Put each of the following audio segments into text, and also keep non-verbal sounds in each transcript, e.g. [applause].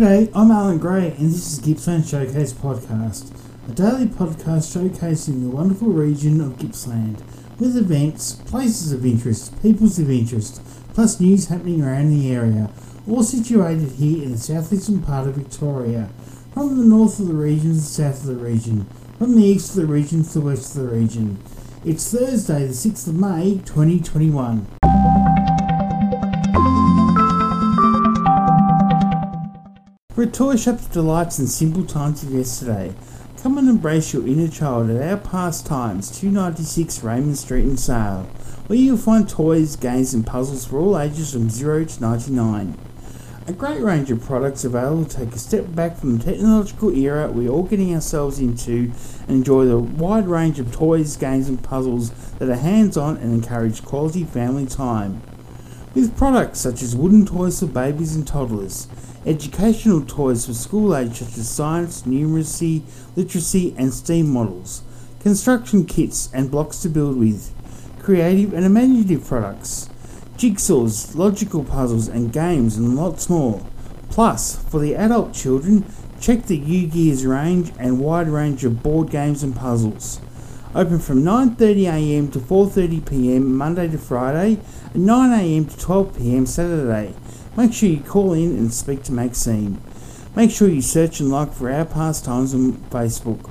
G'day, I'm Alan Gray, and this is Gippsland Showcase Podcast, a daily podcast showcasing the wonderful region of Gippsland, with events, places of interest, peoples of interest, plus news happening around the area, all situated here in the southeastern part of Victoria, from the north of the region to the south of the region, from the east of the region to the west of the region. It's Thursday, the 6th of May, 2021. For a toy shop shop's delights and simple times of yesterday, come and embrace your inner child at our pastimes, 296 Raymond Street in Sale, where you'll find toys, games and puzzles for all ages from 0 to 99. A great range of products available to take a step back from the technological era we're all getting ourselves into and enjoy the wide range of toys, games and puzzles that are hands-on and encourage quality family time. With products such as wooden toys for babies and toddlers, educational toys for school age such as science, numeracy, literacy and STEAM models, construction kits and blocks to build with, creative and imaginative products, jigsaws, logical puzzles and games and lots more. Plus, for the adult children, check the U-Gears range and wide range of board games and puzzles. Open from 9.30am to 4.30pm Monday to Friday and 9am to 12pm Saturday. Make sure you call in and speak to Maxine. Make sure you search and like for Our Pastimes on Facebook.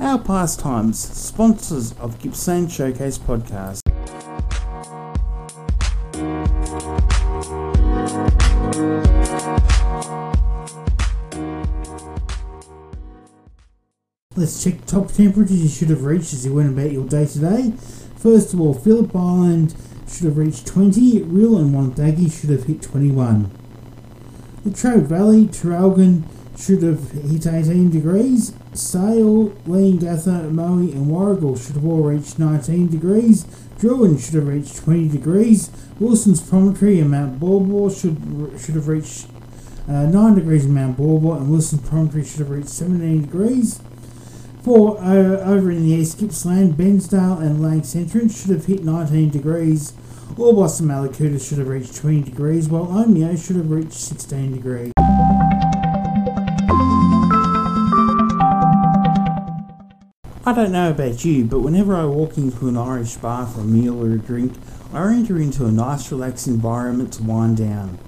Our Pastimes, sponsors of Gippsland Showcase Podcast. Let's check top temperatures you should have reached as you went about your day today. First of all, Phillip Island should have reached 20, Rhyl and Wonthaggi should have hit 21. The Latrobe Valley, Traralgon should have hit 18 degrees. Sale, Leongatha, Moe and Warragul should have all reached 19 degrees. Drouin should have reached 20 degrees. Wilson's Promontory and Mount Baw should, should have reached uh, 9 degrees in Mount Baw and Wilson's Promontory should have reached 17 degrees. For uh, over in the East Gippsland, Bairnsdale and Lakes Entrance should have hit 19 degrees. Orbost Boston Mallacoota should have reached 20 degrees, while Omeo should have reached 16 degrees. I don't know about you, but whenever I walk into an Irish bar for a meal or a drink, I enter into a nice relaxed environment to wind down.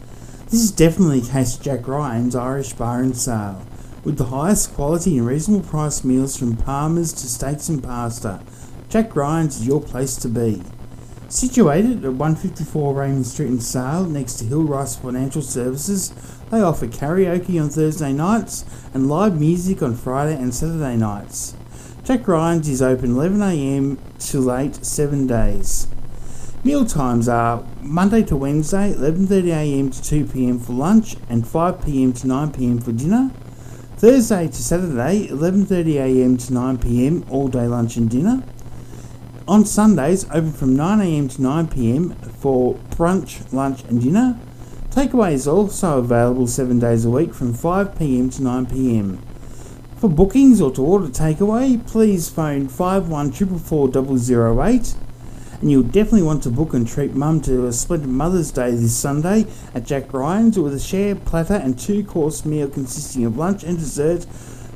This is definitely the case Jack Ryan's Irish Bar and Sale with the highest quality and reasonable price meals from Palmer's to steaks and pasta. Jack Ryan's is your place to be. Situated at 154 Raymond Street in Sale next to Hill Rice Financial Services, they offer karaoke on Thursday nights and live music on Friday and Saturday nights. Jack Ryan's is open 11am to late 7 days. Meal times are Monday to Wednesday 11.30am to 2pm for lunch and 5pm to 9pm for dinner. Thursday to Saturday, 11.30am to 9pm, all day lunch and dinner. On Sundays, open from 9am to 9pm for brunch, lunch and dinner. Takeaway is also available 7 days a week from 5pm to 9pm. For bookings or to order takeaway, please phone 51444 and you'll definitely want to book and treat mum to a splendid Mother's Day this Sunday at Jack Ryan's with a shared platter and two course meal consisting of lunch and dessert.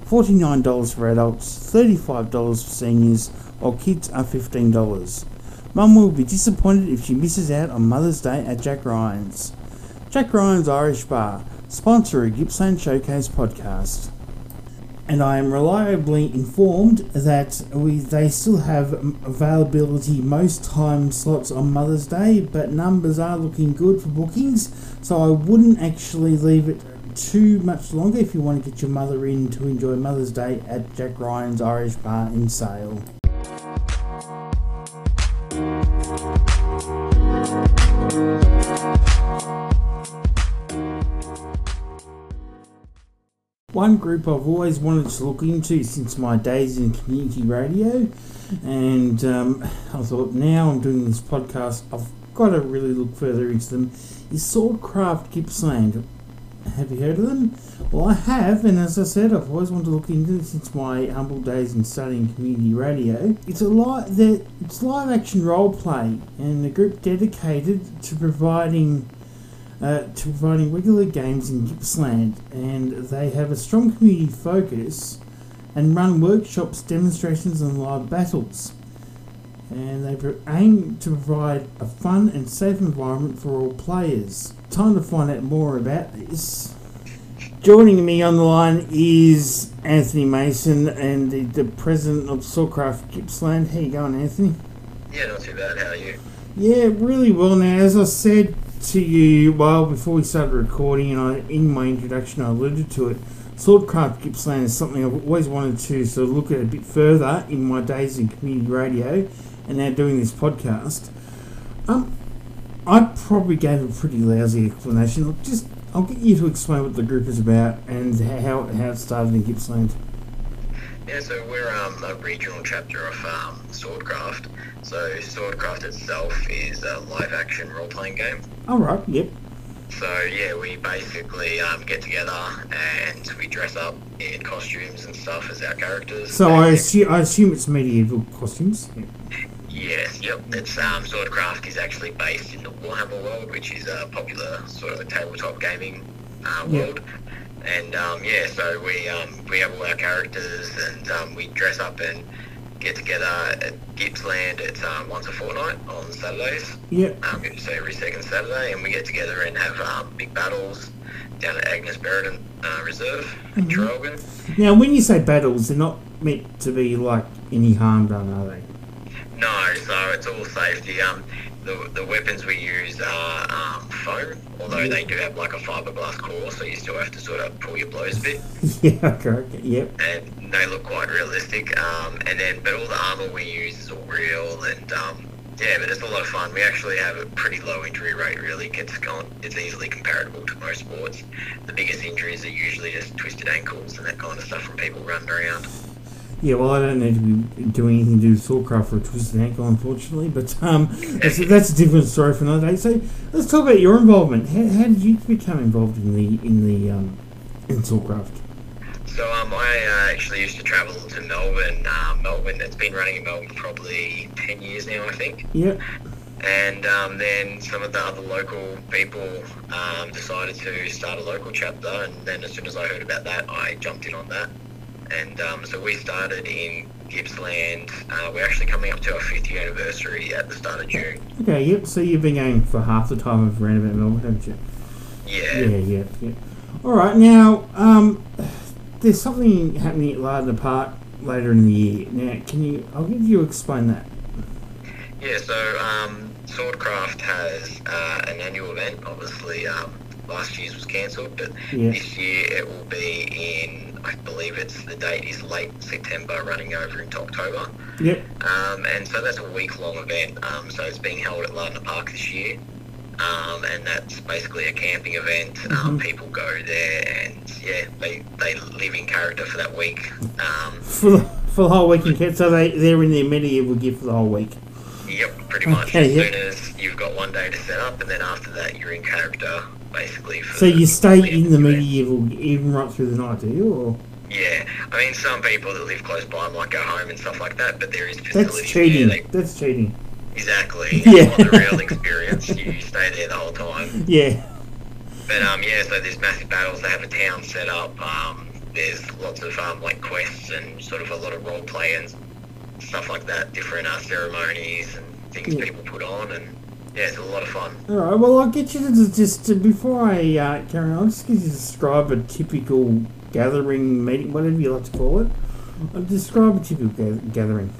$49 for adults, $35 for seniors, while kids are $15. Mum will be disappointed if she misses out on Mother's Day at Jack Ryan's. Jack Ryan's Irish Bar, sponsor of Gippsland Showcase podcast and I am reliably informed that we they still have availability most time slots on Mother's Day, but numbers are looking good for bookings. So I wouldn't actually leave it too much longer if you want to get your mother in to enjoy Mother's Day at Jack Ryan's Irish Bar in Sale. One group I've always wanted to look into since my days in community radio, and um, I thought now I'm doing this podcast, I've got to really look further into them. Is Swordcraft Gippsland? Have you heard of them? Well, I have, and as I said, I've always wanted to look into it since my humble days in studying community radio. It's a live, it's live action role play, and a group dedicated to providing uh, to providing regular games in Gippsland, and they have a strong community focus and run workshops, demonstrations, and live battles. And they aim to provide a fun and safe environment for all players. Time to find out more about this. Joining me on the line is Anthony Mason and the, the president of Swordcraft Gippsland. How you going, Anthony? Yeah, not too bad. How are you? Yeah, really well. Now, as I said to you, well, before we started recording, and I, in my introduction, I alluded to it. Swordcraft Gippsland is something I've always wanted to sort of look at a bit further in my days in community radio, and now doing this podcast. Um, I probably gave a pretty lousy explanation. Look, Just, I'll get you to explain what the group is about and how how it started in Gippsland. Yeah, so we're um, a regional chapter of um, Swordcraft. So Swordcraft itself is a live-action role-playing game. All right. Yep. So yeah, we basically um, get together and we dress up in costumes and stuff as our characters. So I assume, I assume it's medieval costumes. Yes, yep. It's um, Swordcraft is actually based in the Warhammer world, which is a popular sort of tabletop gaming uh, Yeah. world. And um, yeah, so we um, we have all our characters and um, we dress up and get together at Gippsland. It's um, once a fortnight on Saturdays. Yep. Um, so every second Saturday, and we get together and have um, big battles down at Agnes Brereton uh, Reserve in Mhm. Traralgon. Now, when you say battles, they're not meant to be like any harm done, are they? No, so it's all safety. Um, the, the weapons we use are um, foam, although they do have like a fiberglass core, so you still have to sort of pull your blows a bit, [laughs] yeah, correct. Yep. and they look quite realistic. Um, and then, but all the armor we use is all real, and um, yeah, but it's a lot of fun. We actually have a pretty low injury rate. Really, it's gone. It's easily comparable to most sports. The biggest injuries are usually just twisted ankles and that kind of stuff from people running around. Yeah, well, I don't need to be doing anything to do with Swordcraft for a twisted ankle, unfortunately, but um, that's, that's a different story for another day. So let's talk about your involvement. How, how did you become involved in the in the um, in Swordcraft? So um, I uh, actually used to travel to Melbourne. Uh, Melbourne, it's been running in Melbourne probably 10 years now, I think. Yep. And um, then some of the other local people um, decided to start a local chapter. And then as soon as I heard about that, I jumped in on that. And um, so we started in Gippsland. Uh, we're actually coming up to our fifth year anniversary at the start of June. Okay. Yep. So you've been going for half the time of Roundabout Melbourne, haven't you? Yeah. Yeah. Yeah. Yeah. All right. Now, um, there's something happening at Lardner Park later in the year. Now, can you? I'll give you explain that. Yeah, so um, Swordcraft has uh, an annual event. Obviously, um, last year's was cancelled, but Yeah. this year it will be in, I believe it's the date is late September, running over into October. Yep. Um, and so that's a week long event. Um, so it's being held at Lardner Park this year. Um, and that's basically a camping event. Um, Mhm. people go there and yeah, they, they live in character for that week. Um, For the, for the whole week in Kent, so they they're in their medieval gear for the whole week. Yep, pretty much. Okay, as yep. soon as you've got one day to set up, and then after that, you're in character, basically. For So you stay in the medieval even right through the night, do you? Or Yeah, I mean, some people that live close by might go home and stuff like that, but there is that's facilities cheating. there. They, That's cheating. exactly. [laughs] Yeah. The real experience. You stay there the whole time. [laughs] Yeah. But um, yeah, so there's massive battles. They have a town set up. Um, there's lots of um, like quests and sort of a lot of role play and stuff like that. Different uh, ceremonies and things Yeah. people put on, and yeah, it's a lot of fun. All right. Well, I'll get you to just to, before I uh, carry on. I'll just get you to describe a typical gathering meeting, whatever you like to call it. Uh, describe a typical ga- gathering.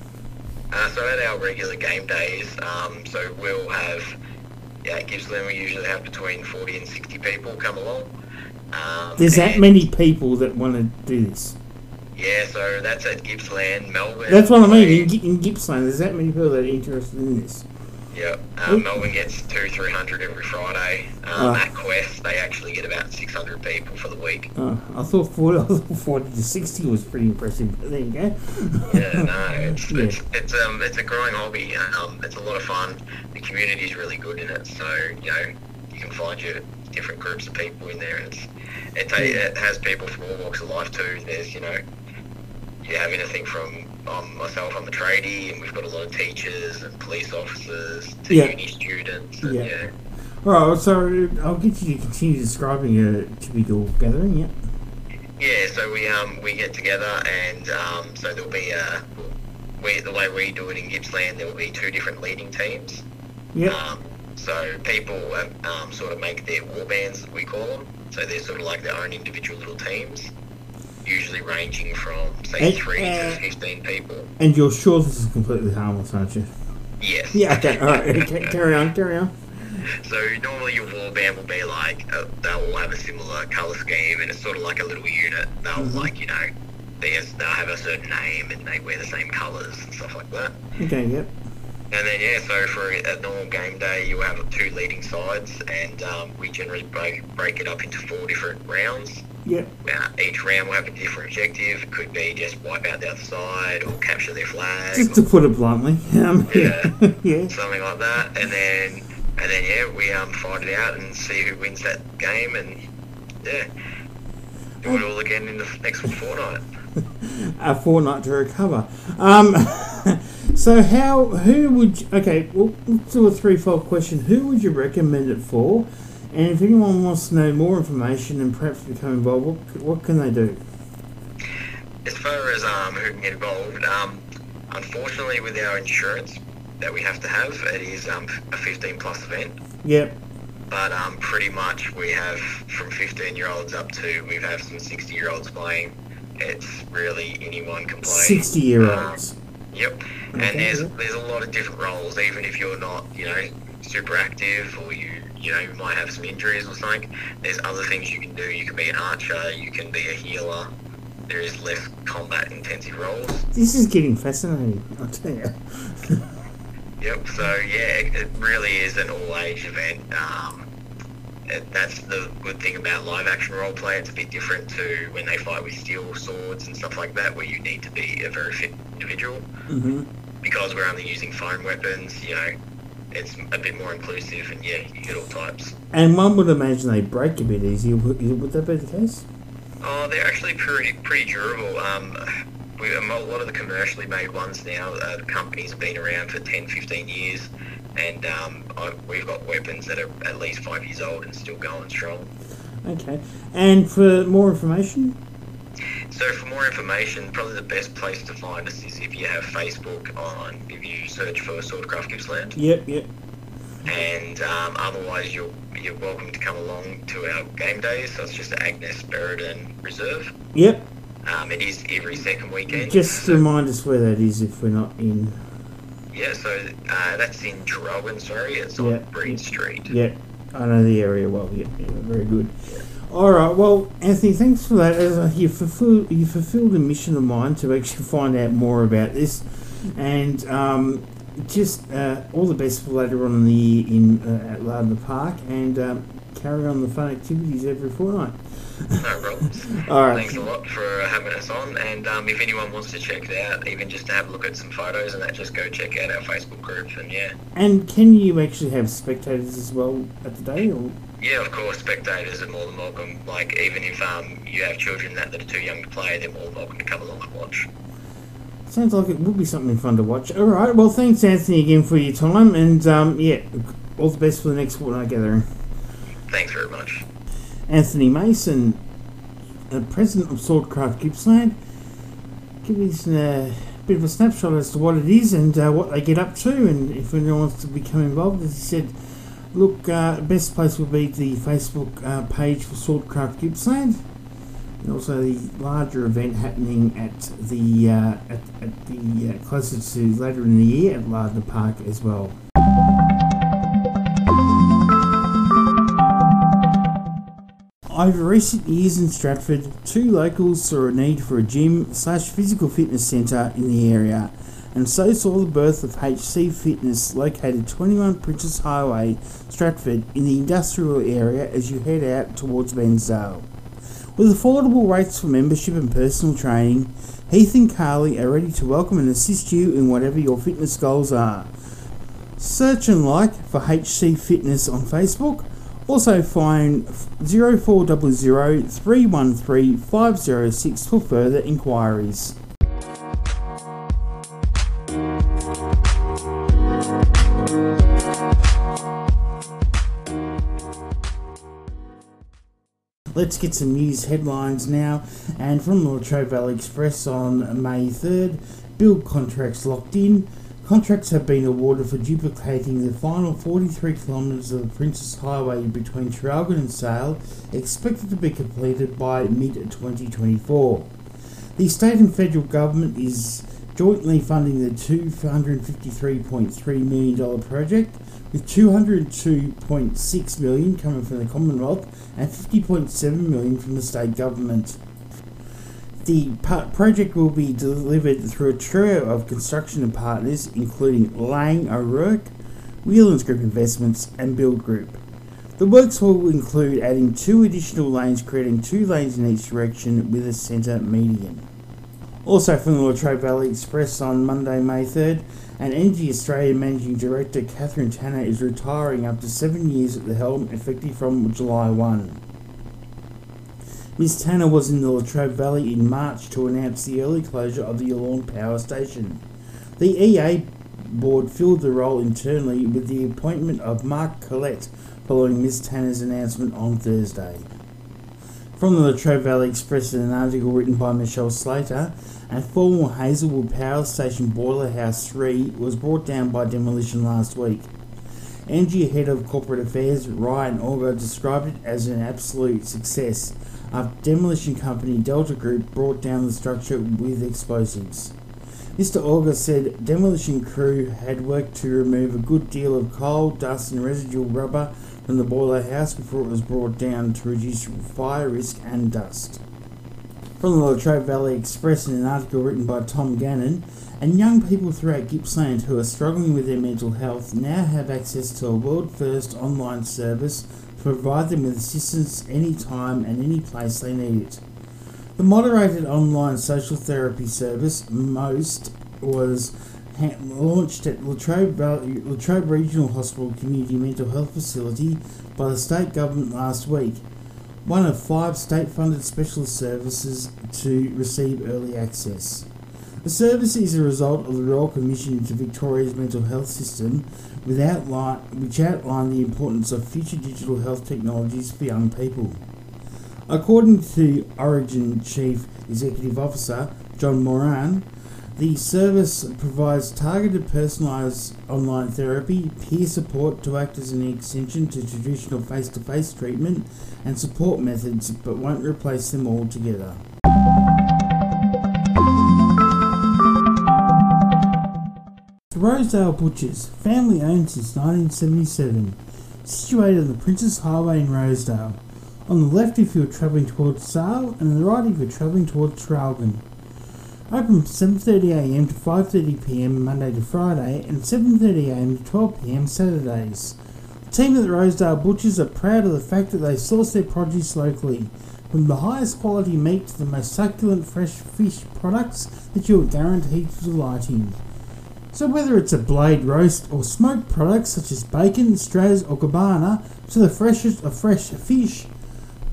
Uh, so at our regular game days, um, so we'll have, yeah, at Gippsland we usually have between 40 and 60 people come along. Um, There's that many people that want to do this. Yeah, so that's at Gippsland, Melbourne. That's what I mean. In, in Gippsland, there's that many people that are interested in this. Yep. Um, Melbourne gets two, three hundred every Friday. Um, Ah. At Quest, they actually get about six hundred people for the week. Oh, I thought [laughs] 40, I thought 40 to 60 was pretty impressive. But there you go. Yeah, no, [laughs] it's, Yeah. it's it's um it's a growing hobby. Um, it's a lot of fun. The community is really good in it, so you know you can find your different groups of people in there, and it's it, it has people from all walks of life too. There's you know have anything from um, myself, I'm a tradie, and we've got a lot of teachers and police officers to Yeah. uni students. And, Yeah. yeah. Alright, so I'll get you to continue describing a typical gathering, yeah? Yeah, so we um we get together and um so there'll be a we the way we do it in Gippsland there will be two different leading teams. Yeah. Um, so people um, sort of make their war bands, we call them. So they're sort of like their own individual little teams, usually ranging from say And, three uh, to fifteen people. And you're sure this is completely harmless, aren't you? Yes. Yeah, okay, alright, [laughs] carry on, carry on. So normally your war band will be like uh, they'll all have a similar color scheme, and it's sort of like a little unit. They'll Mhm. like you know they they'll have a certain name and they wear the same colors and stuff like that. Okay, yep. And then yeah, so for a normal game day, you have two leading sides, and um, we generally break break it up into four different rounds. Yep. Uh, each round will have a different objective. It could be just wipe out the other side or capture their flag. Just to put it bluntly. Um, Yeah. [laughs] yeah. something like that, and then and then yeah, we um fight it out and see who wins that game, and yeah, do it all again in the next fortnight. [laughs] A fortnight to recover. Um, [laughs] so how, who would, you, okay, well, let's do a threefold question. Who would you recommend it for? And if anyone wants to know more information and perhaps become involved, what, what can they do? As far as um who can get involved, um, unfortunately with our insurance that we have to have, it is um a 15 plus event. Yep. But um, pretty much we have from 15 year olds up to we have had some 60 year olds playing. It's really anyone can play. 60 year olds. Yep. Okay, and there's there's a lot of different roles, even if you're not, you know, super active or you you know, you might have some injuries or something. There's other things you can do. You can be an archer, you can be a healer. There is less combat intensive roles. This is getting fascinating, I'll tell you. [laughs] Yep. So yeah, it, really is an all age event. Um, it, that's the good thing about live action role play. It's a bit different to when they fight with steel swords and stuff like that, where you need to be a very fit individual. hmm because we're only using foam weapons, you know, it's a bit more inclusive, and yeah, you get all types. And one would imagine they break a bit easier. Would, would that be the case? Oh, they're actually pretty pretty durable. Um, we, a lot of the commercially made ones now, uh, the company's been around for 10, 15 years, and um, I, we've got weapons that are at least five years old and still going strong. Okay. And for more information? So for more information, probably the best place to find us is if you have Facebook on, if you search for Swordcraft Gippsland. Yep, yep. and um, otherwise you're you're welcome to come along to our game days. So it's just at Agnes Brereton Reserve. Yep. Um, it is every second weekend. Just remind us where that is if we're not in. yeah, so uh, that's in Traralgon, sorry. It's on Yeah. Breed Street. Yep. I know the area well. Yeah, yeah very good. All right. Well, Anthony, thanks for that. As you fulfilled, you fulfilled a mission of mine to actually find out more about this, and um, just uh, all the best for later on in the year in uh, at Lardner Park, and um, carry on the fun activities every fortnight. No problems. All right. Thanks a lot for having us on. And um, if anyone wants to check it out, even just to have a look at some photos and that, just go check out our Facebook group. And yeah, And can you actually have spectators as well at the day? Or yeah, of course, spectators are more than welcome. Like even if um, you have children that, that are too young to play, they're more than welcome to come along and watch. sounds like it would be something fun to watch. All right. Well, thanks, Anthony, again for your time, and um, yeah, all the best for the next fortnight gathering. Thanks very much. Anthony Mason, uh, president of Swordcraft Gippsland, give us a bit of a snapshot as to what it is and uh, what they get up to, and if anyone wants to become involved. As he said, look, uh, the best place would be the Facebook uh, page for Swordcraft Gippsland, and also the larger event happening at the uh, at, at the uh, closer to later in the year at Lardner Park as well. Over recent years in Stratford, two locals saw a need for a gym slash physical fitness centre in the area, and so saw the birth of HC Fitness located 21 Princes Highway, Stratford, in the industrial area as you head out towards Bairnsdale. With affordable rates for membership and personal training, Heath and Carly are ready to welcome and assist you in whatever your fitness goals are. Search and like for HC Fitness on Facebook. Also phone 0400 313 506 for further inquiries. Let's get some news headlines now. And from the Latrobe Valley Express on May 3rd, build contracts locked in, Contracts have been awarded for duplicating the final 43 kilometres of the Princes Highway between Traralgon and Sale, expected to be completed by mid 2024. The state and federal government is jointly funding the $253.3 million project, with 202.6 million coming from the Commonwealth and 50.7 million from the state government. The project will be delivered through a trio of construction partners, including Laing O'Rourke, Whelan's Group Investments, and Build Group. The works will include adding two additional lanes, creating two lanes in each direction with a centre median. Also from the Latrobe Valley Express on Monday, May 3rd, and Energy Australia Managing Director Catherine Tanner is retiring after seven years at the helm, effective from July 1. Ms Tanner was in the Latrobe Valley in March to announce the early closure of the Yallourn Power Station. The EA board filled the role internally with the appointment of Mark Collette following Ms Tanner's announcement on Thursday. From the Latrobe Valley Express, in an article written by Michelle Slater, a former Hazelwood Power Station Boiler House 3 was brought down by demolition last week. Engie Head of Corporate Affairs Ryan Auger described it as an absolute success after demolition company Delta Group brought down the structure with explosives. Mr. Auger said demolition crew had worked to remove a good deal of coal, dust and residual rubber from the boiler house before it was brought down to reduce fire risk and dust. From the Latrobe Valley Express in an article written by Tom Gannon, and young people throughout Gippsland who are struggling with their mental health now have access to a world first online service to provide them with assistance anytime and any place they need it. The moderated online social therapy service, MOST, was launched at Latrobe, Valley, Latrobe Regional Hospital Community Mental Health Facility by the state government last week one of five state funded specialist services to receive early access. The service is a result of the Royal Commission into Victoria's mental health system, outline, which outlined the importance of future digital health technologies for young people. According to Orygen Chief Executive Officer John Moran, the service provides targeted personalised online therapy, peer support to act as an extension to traditional face to face treatment, and support methods, but won't replace them altogether. The Rosedale Butchers, family owned since 1977, situated on the Princes Highway in Rosedale. On the left if you're travelling towards Sale, and on the right if you're travelling towards Traralgon. Open from 7.30am to 5.30pm Monday to Friday and 7.30am to 12pm Saturdays. The team at the Rosedale Butchers are proud of the fact that they source their produce locally, from the highest quality meat to the most succulent fresh fish products that you are guaranteed to delight in. So whether it's a blade roast or smoked products such as bacon, straws or cabana to the freshest of fresh fish,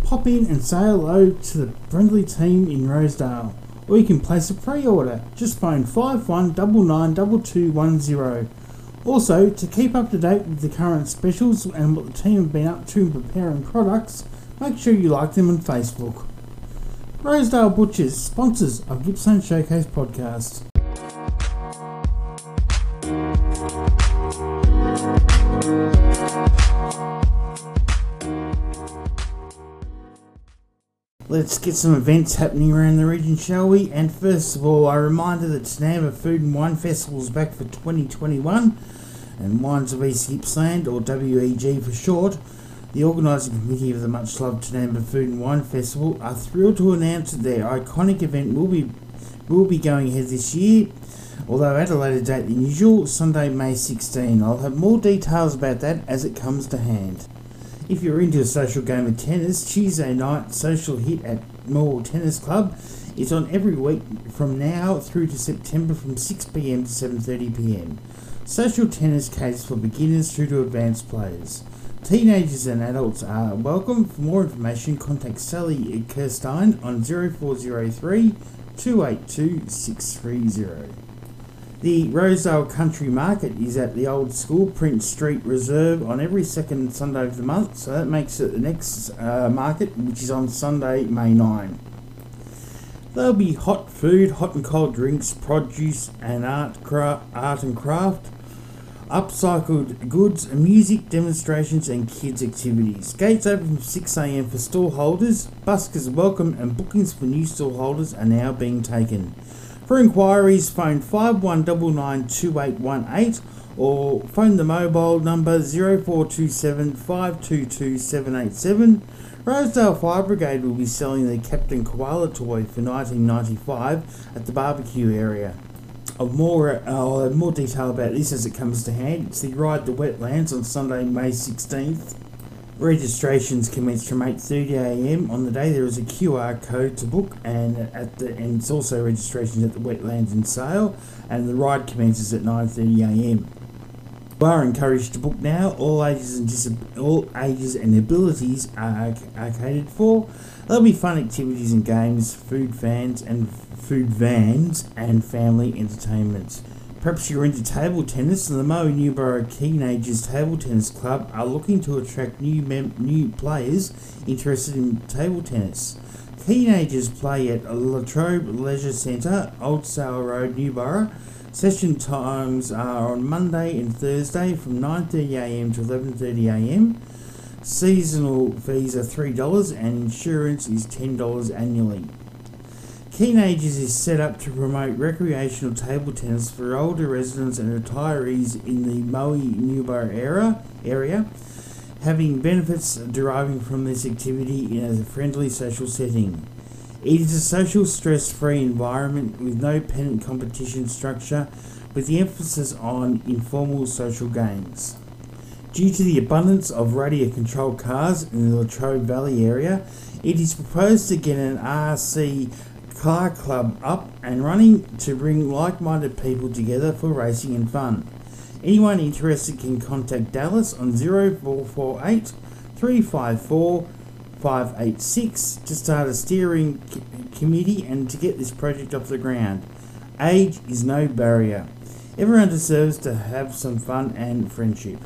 pop in and say hello to the friendly team in Rosedale or you can place a pre-order. Just phone 51992210. Also, to keep up to date with the current specials and what the team have been up to in preparing products, make sure you like them on Facebook. Rosedale Butchers, sponsors of Gippsland Showcase podcast. Let's get some events happening around the region, shall we? And first of all, a reminder that Tinamba Food and Wine Festival is back for 2021, and Wines of East Gippsland, or WEG for short, the organising committee of the much loved Tinamba Food and Wine Festival, are thrilled to announce that their iconic event will be will be going ahead this year, although at a later date than usual, Sunday, May 16. I'll have more details about that as it comes to hand. If you're into a social game of tennis, Tuesday night social hit at Morwell Tennis Club is on every week from now through to September from 6pm to 7.30pm. Social tennis caters for beginners through to advanced players. Teenagers and adults are welcome. For more information, contact Sally Kirstein on 0403 282 630. The Rosedale Country Market is at the old school Prince Street Reserve on every second Sunday of the month, so that makes it the next uh, market, which is on Sunday, May 9. There'll be hot food, hot and cold drinks, produce and art, cra- art and craft, upcycled goods, music demonstrations, and kids' activities. Gates open from 6am for stall holders. Buskers welcome, and bookings for new stall holders are now being taken. For inquiries, phone 51992818 or phone the mobile number 0427 522 787. Rosedale Fire Brigade will be selling the Captain Koala toy for 1995 at the barbecue area. Of more, uh, more detail about this as it comes to hand. It's the Ride the Wetlands on Sunday, May 16th. Registrations commence from 8.30am. On the day there is a QR code to book and at the and it's also registrations at the Wetlands and Sale and the ride commences at 9.30am. You are encouraged to book now. All ages and disab- all ages and abilities are, are catered for. There'll be fun activities and games, food fans and food vans, and family entertainment. Perhaps you're into table tennis, and the Moe Newborough Keenagers Table Tennis Club are looking to attract new mem- new players interested in table tennis. Keenagers play at Latrobe Leisure Centre, Old Sale Road, Newborough. Session times are on Monday and Thursday from 9.30am to 11.30am. Seasonal fees are $3 and insurance is $10 annually. Keenagers is set up to promote recreational table tennis for older residents and retirees in the Moe Newborough era, area, having benefits deriving from this activity in a friendly social setting. It is a social stress free environment with no pennant competition structure, with the emphasis on informal social games. Due to the abundance of radio controlled cars in the Latrobe Valley area, it is proposed to get an RC car club up and running to bring like minded people together for racing and fun. Anyone interested can contact Dallas on 0448 354 586 to start a steering c- committee and to get this project off the ground. Age is no barrier. Everyone deserves to have some fun and friendship.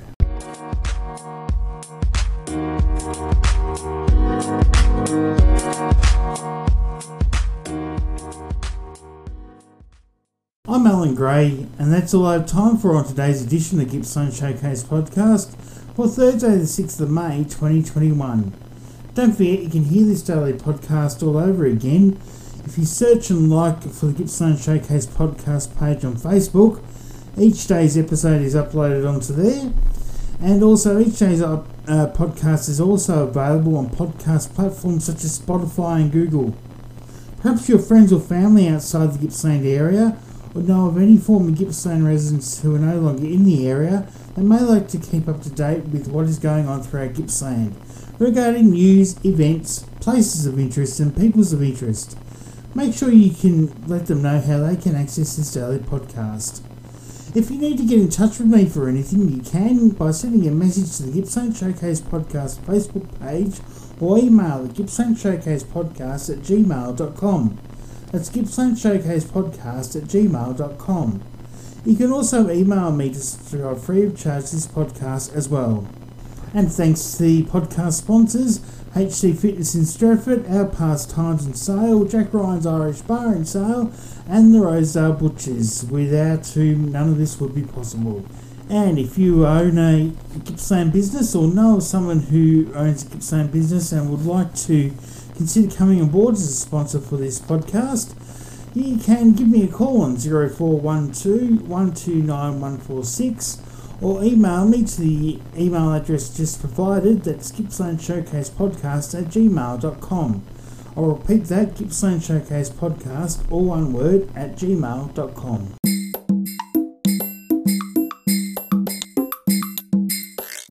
Gray, and that's all I have time for on today's edition of the Gippsland Showcase podcast for Thursday, the 6th of May 2021. Don't forget you can hear this daily podcast all over again if you search and like for the Gippsland Showcase podcast page on Facebook. Each day's episode is uploaded onto there, and also each day's uh, podcast is also available on podcast platforms such as Spotify and Google. Perhaps your friends or family outside the Gippsland area would know of any former Gippsland residents who are no longer in the area and may like to keep up to date with what is going on throughout Gippsland regarding news, events, places of interest, and peoples of interest. Make sure you can let them know how they can access this daily podcast. If you need to get in touch with me for anything, you can by sending a message to the Gippsland Showcase Podcast Facebook page or email the Gippsland Showcase Podcast at gmail.com. That's Gippsland Showcase Podcast at gmail.com. You can also email me to subscribe free of charge this podcast as well. And thanks to the podcast sponsors, HC Fitness in Stratford, Our Pastimes in Sale, Jack Ryan's Irish Bar in Sale, and the Rosedale Butchers, without whom none of this would be possible. And if you own a Gippsland business or know someone who owns a Gippsland business and would like to consider coming on board as a sponsor for this podcast, you can give me a call on 0412 129 146 or email me to the email address just provided that's Gippsland Showcase Podcast at gmail.com. I'll repeat that Gippsland Showcase Podcast, all one word, at gmail.com.